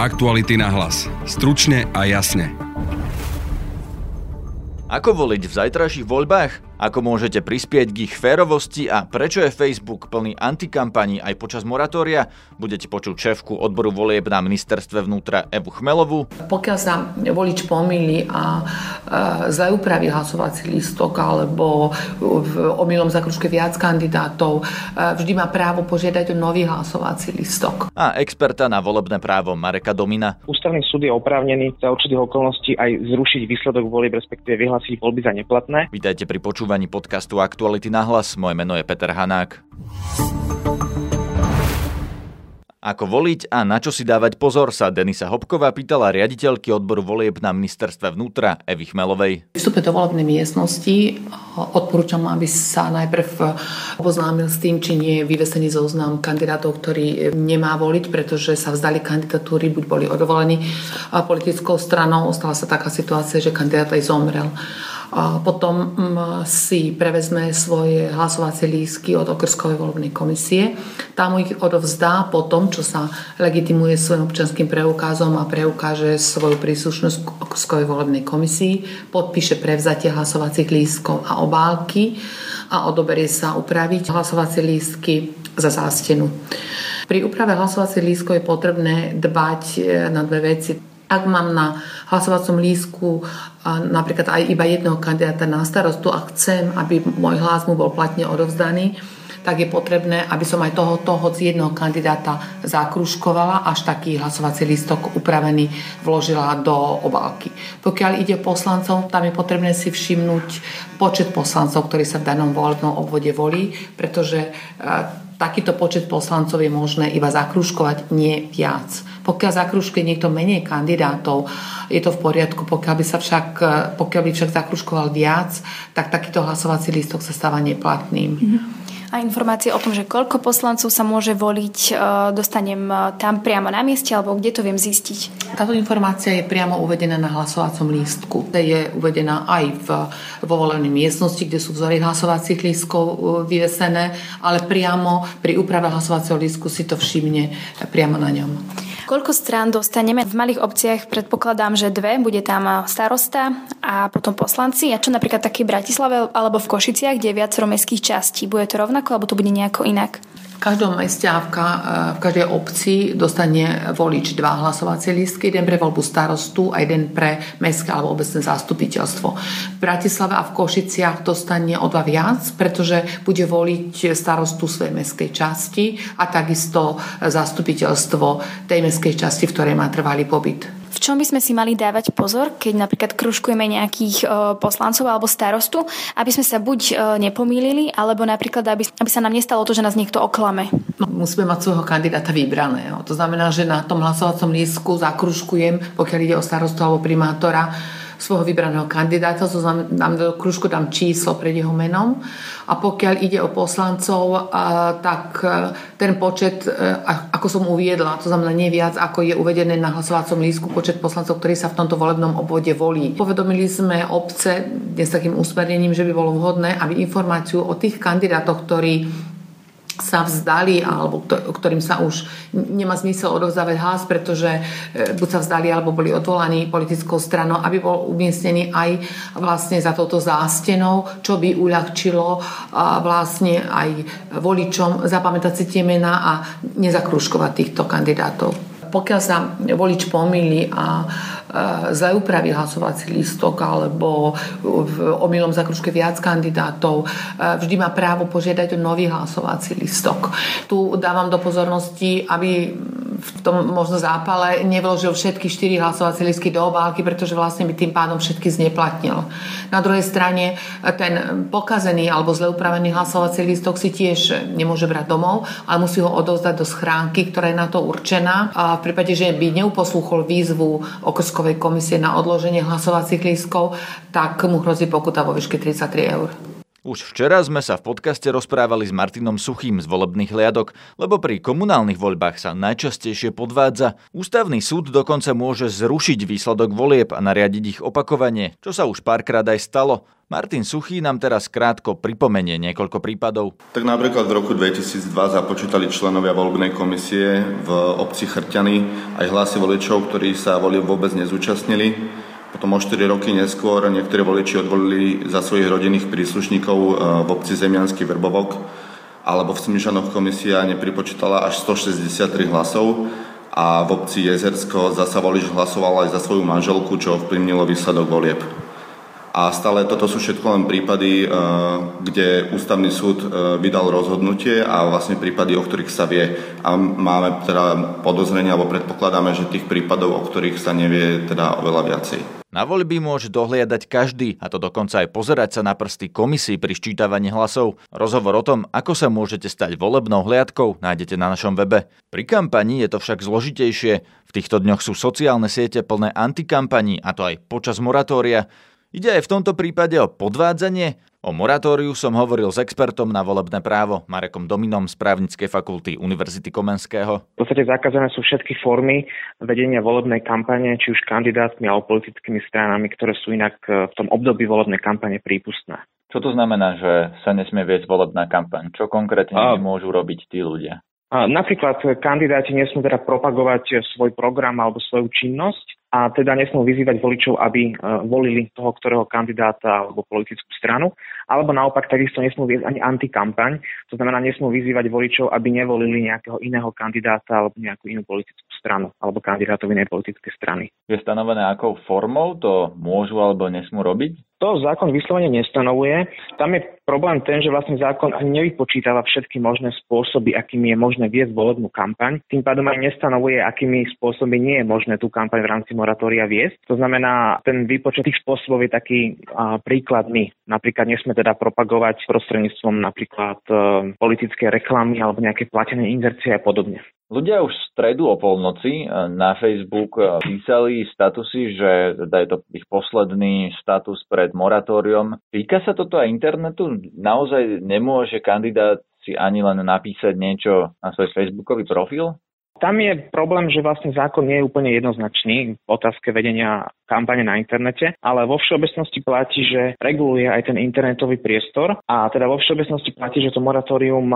Aktuality na hlas. Stručne a jasne. Ako voliť v zajtrajších voľbách? Ako môžete prispieť k ich férovosti a prečo je Facebook plný antikampaní aj počas moratória? Budete počuť šéfku odboru volieb na ministerstve vnútra Evu Chmelovú. Pokiaľ sa volič pomýli a e, zle upraví hlasovací lístok alebo v omylom zakružke viac kandidátov, e, vždy má právo požiadať o nový hlasovací lístok. A experta na volebné právo Mareka Domina. Ústavný súd je oprávnený za určitých okolností aj zrušiť výsledok volieb, respektíve vyhlásiť voľby za neplatné. Vítajte pri počúvaní počúvaní podcastu Aktuality na hlas. Moje meno je Peter Hanák. Ako voliť a na čo si dávať pozor sa Denisa Hopková pýtala riaditeľky odboru volieb na ministerstve vnútra Evy Chmelovej. Vstupe do volebnej miestnosti odporúčam, aby sa najprv oboznámil s tým, či nie je vyvesený zoznam kandidátov, ktorý nemá voliť, pretože sa vzdali kandidatúry, buď boli odvolení politickou stranou, stala sa taká situácia, že kandidát aj zomrel a potom mm, si prevezme svoje hlasovacie lístky od okrskovej volebnej komisie. Tam ich odovzdá po tom, čo sa legitimuje svojim občanským preukázom a preukáže svoju príslušnosť k okrskovej volebnej komisii, podpíše prevzatie hlasovacích lístkov a obálky a odoberie sa upraviť hlasovacie lístky za zástenu. Pri úprave hlasovacích lístkov je potrebné dbať e, na dve veci ak mám na hlasovacom lístku napríklad aj iba jedného kandidáta na starostu a chcem, aby môj hlas mu bol platne odovzdaný, tak je potrebné, aby som aj toho, toho z jedného kandidáta zakruškovala, až taký hlasovací lístok upravený vložila do obálky. Pokiaľ ide poslancov, tam je potrebné si všimnúť počet poslancov, ktorí sa v danom volebnom obvode volí, pretože takýto počet poslancov je možné iba zakruškovať, nie viac. Pokiaľ zakruškuje niekto menej kandidátov, je to v poriadku. Pokiaľ by, sa však, pokiaľ by však zakruškoval viac, tak takýto hlasovací lístok sa stáva neplatným. Mm-hmm a informácie o tom, že koľko poslancov sa môže voliť, e, dostanem e, tam priamo na mieste, alebo kde to viem zistiť? Táto informácia je priamo uvedená na hlasovacom lístku. Je uvedená aj v, vo volenej miestnosti, kde sú vzory hlasovacích lístkov e, vyvesené, ale priamo pri úprave hlasovacieho lístku si to všimne priamo na ňom. Koľko strán dostaneme? V malých obciach predpokladám, že dve, bude tam starosta a potom poslanci. A čo napríklad také v Bratislave alebo v Košiciach, kde je viacero mestských častí? Bude to rovnako alebo to bude nejako inak? Každom meste a v každej obci dostane volič dva hlasovacie lístky, jeden pre voľbu starostu a jeden pre mestské alebo obecné zastupiteľstvo. V Bratislave a v Košiciach dostane o dva viac, pretože bude voliť starostu svojej mestskej časti a takisto zastupiteľstvo tej mestskej časti, v ktorej má trvalý pobyt. Čom by sme si mali dávať pozor, keď napríklad kružkujeme nejakých e, poslancov alebo starostu, aby sme sa buď e, nepomýlili, alebo napríklad, aby, aby sa nám nestalo to, že nás niekto oklame? No, musíme mať svojho kandidáta vybraného. To znamená, že na tom hlasovacom lístku zakružkujem, pokiaľ ide o starostu alebo primátora, svojho vybraného kandidáta, to znamená, do kružku dám číslo pred jeho menom a pokiaľ ide o poslancov, tak e, ten počet, e, ako som uviedla, to znamená nie viac, ako je uvedené na hlasovacom lístku počet poslancov, ktorí sa v tomto volebnom obvode volí. Povedomili sme obce dnes takým usmernením, že by bolo vhodné, aby informáciu o tých kandidátoch, ktorí sa vzdali alebo ktorým sa už nemá zmysel odovzdávať hlas, pretože e, buď sa vzdali alebo boli odvolaní politickou stranou, aby bol umiestnený aj vlastne za touto zástenou, čo by uľahčilo vlastne aj voličom zapamätať si tie mená a nezakruškovať týchto kandidátov. Pokiaľ sa volič pomýli a zle upraví hlasovací lístok alebo v omylom zakružke viac kandidátov, vždy má právo požiadať o nový hlasovací lístok. Tu dávam do pozornosti, aby v tom možno zápale nevložil všetky štyri hlasovacie listky do obálky, pretože vlastne by tým pádom všetky zneplatnil. Na druhej strane ten pokazený alebo zle upravený hlasovací listok si tiež nemôže brať domov, ale musí ho odovzdať do schránky, ktorá je na to určená. A v prípade, že by neuposlúchol výzvu okrskovej komisie na odloženie hlasovacích lístkov, tak mu hrozí pokuta vo výške 33 eur. Už včera sme sa v podcaste rozprávali s Martinom Suchým z volebných hliadok, lebo pri komunálnych voľbách sa najčastejšie podvádza. Ústavný súd dokonca môže zrušiť výsledok volieb a nariadiť ich opakovanie, čo sa už párkrát aj stalo. Martin Suchý nám teraz krátko pripomenie niekoľko prípadov. Tak napríklad v roku 2002 započítali členovia voľbnej komisie v obci Chrťany aj hlasy voličov, ktorí sa volieb vôbec nezúčastnili. Potom o 4 roky neskôr niektorí voliči odvolili za svojich rodinných príslušníkov e, v obci Zemiansky Vrbovok, alebo v Smišanoch komisia nepripočítala až 163 hlasov a v obci Jezersko zasa volič hlasoval aj za svoju manželku, čo vplyvnilo výsledok volieb. A stále toto sú všetko len prípady, e, kde ústavný súd e, vydal rozhodnutie a vlastne prípady, o ktorých sa vie. A máme teda podozrenie alebo predpokladáme, že tých prípadov, o ktorých sa nevie, teda oveľa viacej. Na voľby môže dohliadať každý, a to dokonca aj pozerať sa na prsty komisii pri ščítavaní hlasov. Rozhovor o tom, ako sa môžete stať volebnou hliadkou, nájdete na našom webe. Pri kampani je to však zložitejšie. V týchto dňoch sú sociálne siete plné antikampaní, a to aj počas moratória. Ide aj v tomto prípade o podvádzanie? O moratóriu som hovoril s expertom na volebné právo Marekom Dominom z právnickej fakulty Univerzity Komenského. V podstate zakázané sú všetky formy vedenia volebnej kampane, či už kandidátmi alebo politickými stranami, ktoré sú inak e, v tom období volebnej kampane prípustné. Čo to znamená, že sa nesmie viesť volebná kampaň? Čo konkrétne A... môžu robiť tí ľudia? Napríklad kandidáti nesmú teda propagovať svoj program alebo svoju činnosť, a teda nesmú vyzývať voličov, aby e, volili toho, ktorého kandidáta alebo politickú stranu, alebo naopak takisto nesmú viesť ani antikampaň, to znamená nesmú vyzývať voličov, aby nevolili nejakého iného kandidáta alebo nejakú inú politickú stranu alebo kandidátov inej politickej strany. Je stanovené, akou formou to môžu alebo nesmú robiť? To zákon vyslovene nestanovuje. Tam je problém ten, že vlastne zákon ani nevypočítava všetky možné spôsoby, akými je možné viesť volebnú kampaň. Tým pádom aj nestanovuje, akými spôsoby nie je možné tú kampaň v rámci moratória viesť. To znamená, ten výpočet tých spôsobov je taký a, príkladný. Napríklad nesme teda propagovať prostredníctvom napríklad e, politické reklamy alebo nejaké platené inzercie a podobne. Ľudia už v stredu o polnoci e, na Facebook e, písali statusy, že teda je to ich posledný status pred moratóriom. Týka sa toto aj internetu? Naozaj nemôže kandidát si ani len napísať niečo na svoj facebookový profil? Tam je problém, že vlastne zákon nie je úplne jednoznačný v otázke vedenia kampane na internete, ale vo všeobecnosti platí, že reguluje aj ten internetový priestor a teda vo všeobecnosti platí, že to moratórium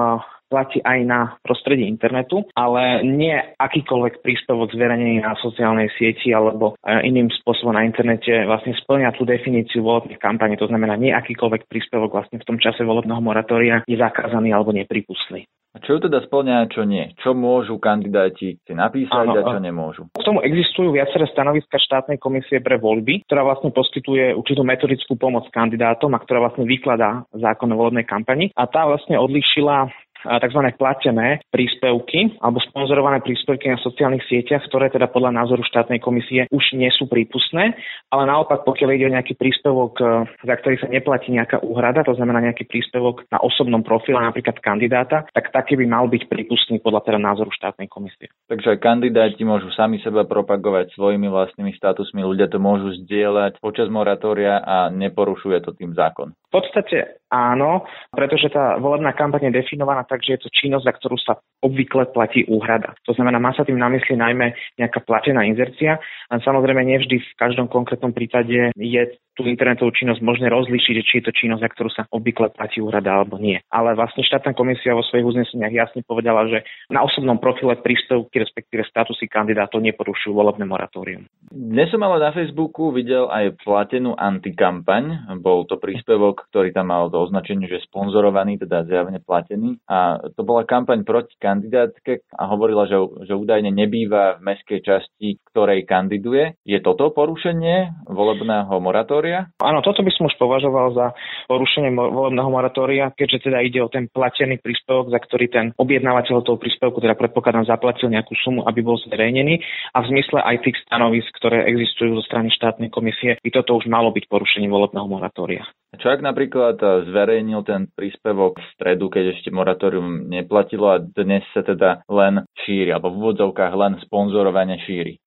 platí aj na prostredí internetu, ale nie akýkoľvek príspevok zverejnený na sociálnej sieti alebo e, iným spôsobom na internete vlastne splňa tú definíciu volebných kampane. To znamená, nie akýkoľvek príspevok vlastne v tom čase volebného moratória je zakázaný alebo nepripustný. A čo teda splňa a čo nie? Čo môžu kandidáti si napísať ano, a čo nemôžu? K tomu existujú viaceré stanoviska štátnej komisie pre voľby, ktorá vlastne poskytuje určitú metodickú pomoc kandidátom a ktorá vlastne vykladá zákon o volebnej kampani. A tá vlastne odlišila tzv. platené príspevky alebo sponzorované príspevky na sociálnych sieťach, ktoré teda podľa názoru štátnej komisie už nie sú prípustné, ale naopak pokiaľ ide o nejaký príspevok, e, za ktorý sa neplatí nejaká úhrada, to znamená nejaký príspevok na osobnom profile napríklad kandidáta, tak taký by mal byť prípustný podľa teda názoru štátnej komisie. Takže kandidáti môžu sami seba propagovať svojimi vlastnými statusmi, ľudia to môžu zdieľať počas moratória a neporušuje to tým zákon. V podstate áno, pretože tá volebná kampaň je definovaná tak, že je to činnosť, za ktorú sa obvykle platí úhrada. To znamená, má sa tým na mysli najmä nejaká platená inzercia. A samozrejme, nevždy v každom konkrétnom prípade je tú internetovú činnosť možné rozlíšiť, či je to činnosť, za ktorú sa obvykle platí úhrada alebo nie. Ale vlastne štátna komisia vo svojich uzneseniach jasne povedala, že na osobnom profile príspevky, respektíve statusy kandidátov neporušujú volebné moratórium. Dnes som ale na Facebooku videl aj platenú antikampaň. Bol to príspevok, ktorý tam mal to označenie, že sponzorovaný, teda zjavne platený. A to bola kampaň proti kandidátke a hovorila, že, že údajne nebýva v meskej časti, ktorej kandiduje. Je toto porušenie volebného moratória? Áno, toto by som už považoval za porušenie volebného moratória, keďže teda ide o ten platený príspevok, za ktorý ten objednávateľ toho príspevku, teda predpokladám, zaplatil nejakú sumu, aby bol zverejnený a v zmysle aj tých stanovisk, ktoré existujú zo strany štátnej komisie, by toto už malo byť porušením volebného moratória. Čo ak napríklad eh, zverejnil ten príspevok v stredu, keď ešte moratórium neplatilo a dnes sa teda len šíri, alebo v úvodzovkách len sponzorovanie šíri?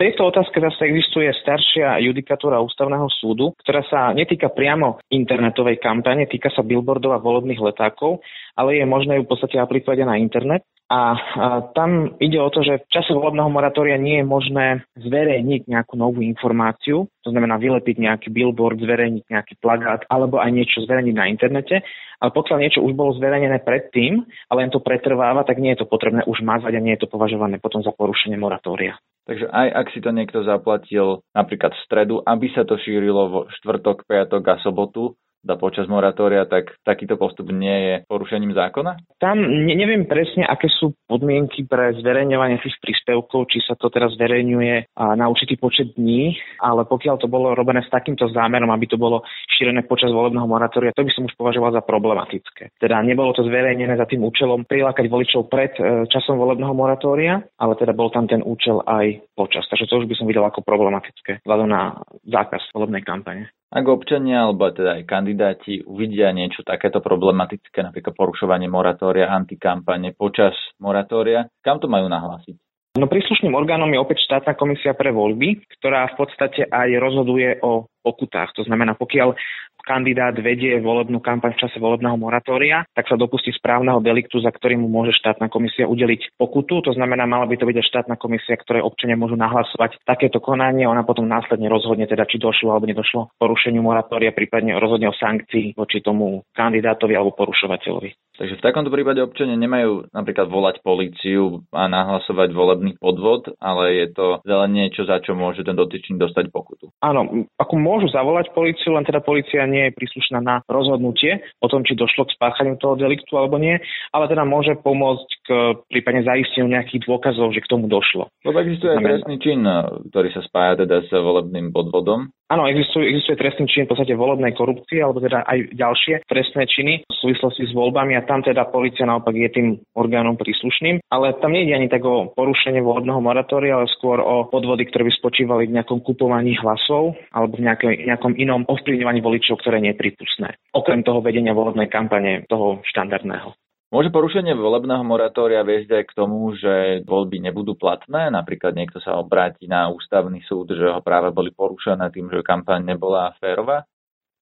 tejto otázke zase existuje staršia judikatúra ústavného súdu, ktorá sa netýka priamo internetovej kampane, týka sa billboardov a volebných letákov, ale je možné ju v podstate aplikovať aj na internet. A, a tam ide o to, že v čase volebného moratória nie je možné zverejniť nejakú novú informáciu, to znamená vylepiť nejaký billboard, zverejniť nejaký plagát alebo aj niečo zverejniť na internete. Ale pokiaľ niečo už bolo zverejnené predtým a len to pretrváva, tak nie je to potrebné už mazať a nie je to považované potom za porušenie moratória. Takže aj ak si to niekto zaplatil napríklad v stredu, aby sa to šírilo vo štvrtok, piatok a sobotu, da počas moratória, tak takýto postup nie je porušením zákona? Tam ne, neviem presne, aké sú podmienky pre zverejňovanie tých príspevkov, či sa to teraz zverejňuje na určitý počet dní, ale pokiaľ to bolo robené s takýmto zámerom, aby to bolo šírené počas volebného moratória, to by som už považoval za problematické. Teda nebolo to zverejnené za tým účelom prilákať voličov pred e, časom volebného moratória, ale teda bol tam ten účel aj počas. Takže to už by som videl ako problematické vzhľadom na zákaz volebnej kampane. Ak občania alebo teda aj kandidáti uvidia niečo takéto problematické, napríklad porušovanie moratória, antikampane počas moratória, kam to majú nahlásiť? No príslušným orgánom je opäť štátna komisia pre voľby, ktorá v podstate aj rozhoduje o pokutách. To znamená, pokiaľ kandidát vedie volebnú kampaň v čase volebného moratória, tak sa dopustí správneho deliktu, za ktorým mu môže štátna komisia udeliť pokutu. To znamená, mala by to byť štátna komisia, ktoré občania môžu nahlasovať takéto konanie. Ona potom následne rozhodne teda, či došlo alebo nedošlo porušeniu moratória, prípadne rozhodne o sankcii voči tomu kandidátovi alebo porušovateľovi. Takže v takomto prípade občania nemajú napríklad volať políciu a nahlasovať volebný podvod, ale je to len niečo, za čo môže ten dotyčný dostať pokutu. Áno, ako môžu zavolať políciu, len teda polícia nie je príslušná na rozhodnutie o tom, či došlo k spáchaniu toho deliktu alebo nie, ale teda môže pomôcť k prípadne zaisteniu nejakých dôkazov, že k tomu došlo. Lebo existuje aj trestný čin, ktorý sa spája teda s volebným podvodom. Áno, existuje, existuje trestný čin v podstate volebnej korupcie alebo teda aj ďalšie trestné činy v súvislosti s voľbami a tam teda policia naopak je tým orgánom príslušným. Ale tam nejde ani tak o porušenie volebného moratória, ale skôr o podvody, ktoré by spočívali v nejakom kupovaní hlasov alebo v nejakej, nejakom inom ovplyvňovaní voličov, ktoré nie je prípustné. Okrem toho vedenia volebnej kampane, toho štandardného. Môže porušenie volebného moratória viesť aj k tomu, že voľby nebudú platné? Napríklad niekto sa obráti na ústavný súd, že ho práve boli porušené tým, že kampaň nebola férová?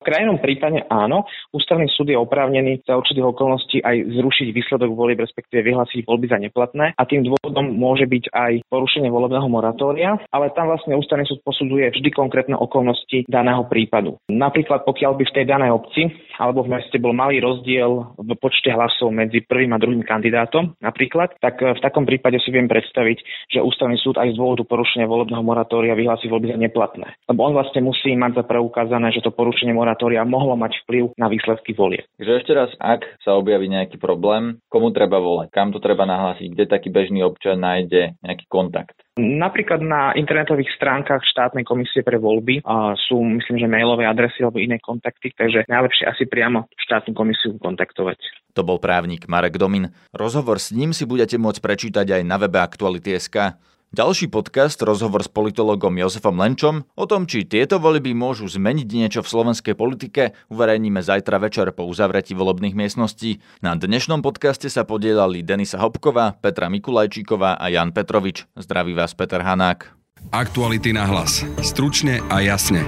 Krajnom prípade áno, ústavný súd je oprávnený za určitých okolností aj zrušiť výsledok volieb, respektíve vyhlásiť voľby za neplatné a tým dôvodom môže byť aj porušenie volebného moratória, ale tam vlastne ústavný súd posudzuje vždy konkrétne okolnosti daného prípadu. Napríklad pokiaľ by v tej danej obci alebo v meste bol malý rozdiel v počte hlasov medzi prvým a druhým kandidátom napríklad, tak v takom prípade si viem predstaviť, že ústavný súd aj z dôvodu porušenia volebného moratória vyhlási voľby za neplatné. Lebo on vlastne musí mať za preukázané, že to porušenie moratória mohlo mať vplyv na výsledky volie. Takže ešte raz, ak sa objaví nejaký problém, komu treba volať, kam to treba nahlásiť, kde taký bežný občan nájde nejaký kontakt? Napríklad na internetových stránkach štátnej komisie pre voľby a sú, myslím, že mailové adresy alebo iné kontakty, takže najlepšie asi priamo štátnu komisiu kontaktovať. To bol právnik Marek Domin. Rozhovor s ním si budete môcť prečítať aj na webe Aktuality.sk. Ďalší podcast, rozhovor s politologom Jozefom Lenčom o tom, či tieto voľby môžu zmeniť niečo v slovenskej politike, uverejníme zajtra večer po uzavretí volebných miestností. Na dnešnom podcaste sa podielali Denisa Hopková, Petra Mikulajčíková a Jan Petrovič. Zdraví vás Peter Hanák. Aktuality na hlas. Stručne a jasne.